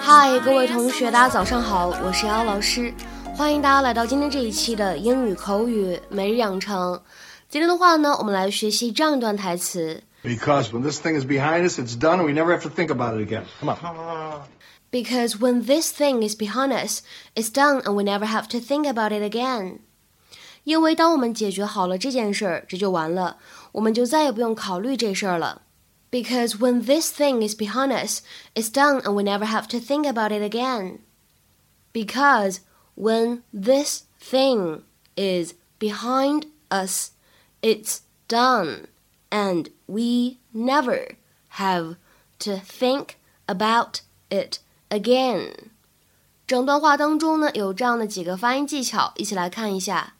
嗨，各位同学，大家早上好，我是姚老师，欢迎大家来到今天这一期的英语口语每日养成。今天的话呢，我们来学习这样一段台词。Because when this thing is behind us, it's done, and we never have to think about it again. Come on. Because when this thing is behind us, it's done, and we never have to think about it again. 因为当我们解决好了这件事儿，这就完了，我们就再也不用考虑这事儿了。Because when this thing is behind us, it's done, and we never have to think about it again. Because when this thing is behind us, it's done, and we never have to think about it again. 整段话当中呢，有这样的几个发音技巧，一起来看一下。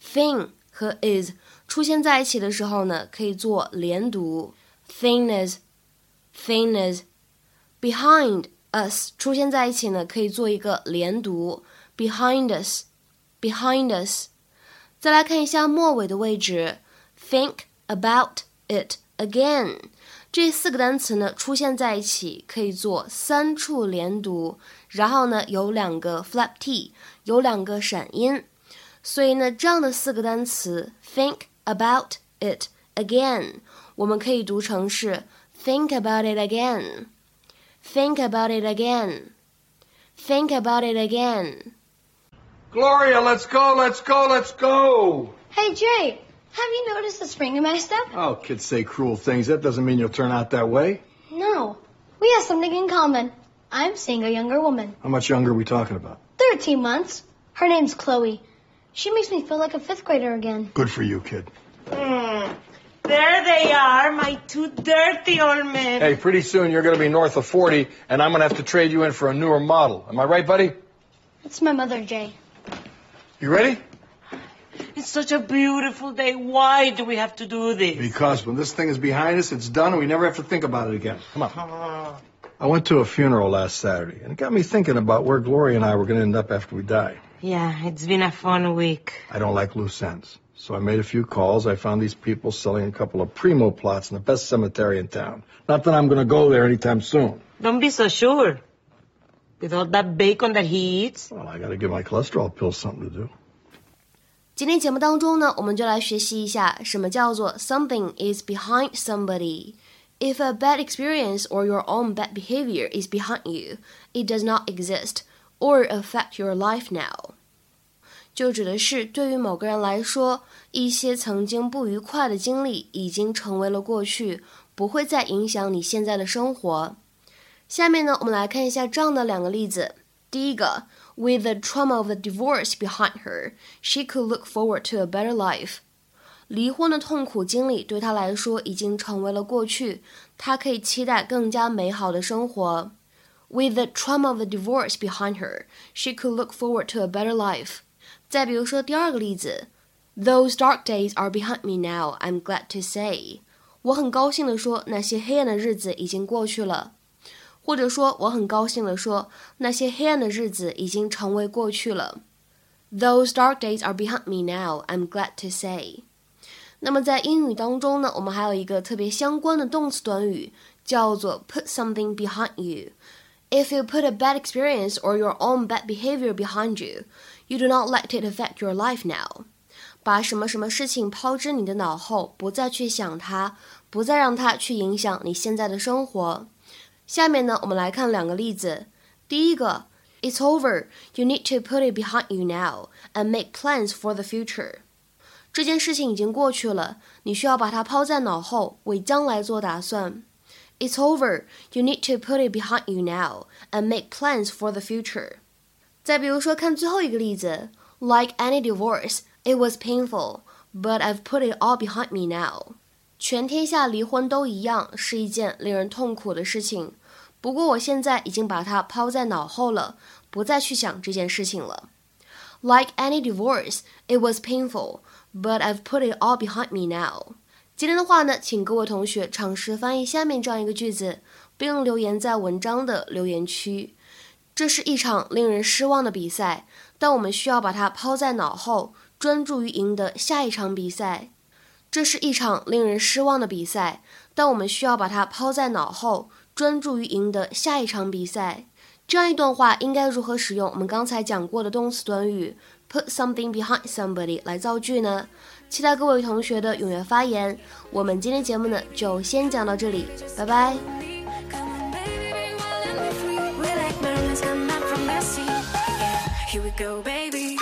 thing 和 is 出现在一起的时候呢，可以做连读 ，thinness，thinness。behind us 出现在一起呢，可以做一个连读，behind us，behind us。再来看一下末尾的位置，think about it again。这四个单词呢出现在一起，可以做三处连读，然后呢有两个 flap t，有两个闪音。所以呢，这样的四个单词，think about it again，我们可以读成是 think about it again，think about it again，think about it again。Gloria, let's go, let's go, let's go. Hey, Jay, have you noticed the spring in my step? Oh, kids say cruel things. That doesn't mean you'll turn out that way. No, we have something in common. I'm seeing a younger woman. How much younger are we talking about? 13 months. Her name's Chloe. She makes me feel like a fifth grader again. Good for you, kid. Mm. There they are, my two dirty old men. Hey, pretty soon you're going to be north of 40, and I'm going to have to trade you in for a newer model. Am I right, buddy? It's my mother, Jay. You ready? It's such a beautiful day. Why do we have to do this? Because when this thing is behind us, it's done, and we never have to think about it again. Come on. Ah. I went to a funeral last Saturday, and it got me thinking about where Gloria and I were going to end up after we die. Yeah, it's been a fun week. I don't like loose ends. So I made a few calls. I found these people selling a couple of primo plots in the best cemetery in town. Not that I'm going to go there anytime soon. Don't be so sure. With all that bacon that he eats. Well, I got to give my cholesterol pills something to do. 今天节目当中呢，我们就来学习一下什么叫做 something is behind somebody. If a bad experience or your own bad behavior is behind you, it does not exist or affect your life now， 就指的是对于某个人来说，一些曾经不愉快的经历已经成为了过去，不会再影响你现在的生活。下面呢，我们来看一下这样的两个例子。第一个，With the trauma of the divorce behind her, she could look forward to a better life。离婚的痛苦经历对她来说已经成为了过去，她可以期待更加美好的生活。With the trauma of the divorce behind her, she could look forward to a better life. 再比如说第二个例子，Those dark days are behind me now. I'm glad to say. 我很高兴地说，那些黑暗的日子已经过去了。或者说，我很高兴地说，那些黑暗的日子已经成为过去了。Those dark days are behind me now. I'm glad to say. 那么在英语当中呢，我们还有一个特别相关的动词短语，叫做 put something behind you。 if you put a bad experience or your own bad behavior behind you, you do not let it affect your life now. 把什么什么事情抛之你的脑后，不再去想它，不再让它去影响你现在的生活。下面呢，我们来看两个例子。第一个，It's over. You need to put it behind you now and make plans for the future. 这件事情已经过去了，你需要把它抛在脑后，为将来做打算。 it's over. You need to put it behind you now and make plans for the future. 再比如说，看最后一个例子，Like any divorce, it was painful, but I've put it all behind me now. 全天下离婚都一样，是一件令人痛苦的事情。不过我现在已经把它抛在脑后了，不再去想这件事情了。Like any divorce, it was painful, but I've put it all behind me now. 今天的话呢，请各位同学尝试翻译下面这样一个句子，并留言在文章的留言区。这是一场令人失望的比赛，但我们需要把它抛在脑后，专注于赢得下一场比赛。这是一场令人失望的比赛，但我们需要把它抛在脑后，专注于赢得下一场比赛。这样一段话应该如何使用我们刚才讲过的动词短语 put something behind somebody 来造句呢？期待各位同学的踊跃发言。我们今天节目呢就先讲到这里，拜拜。Here we go, baby.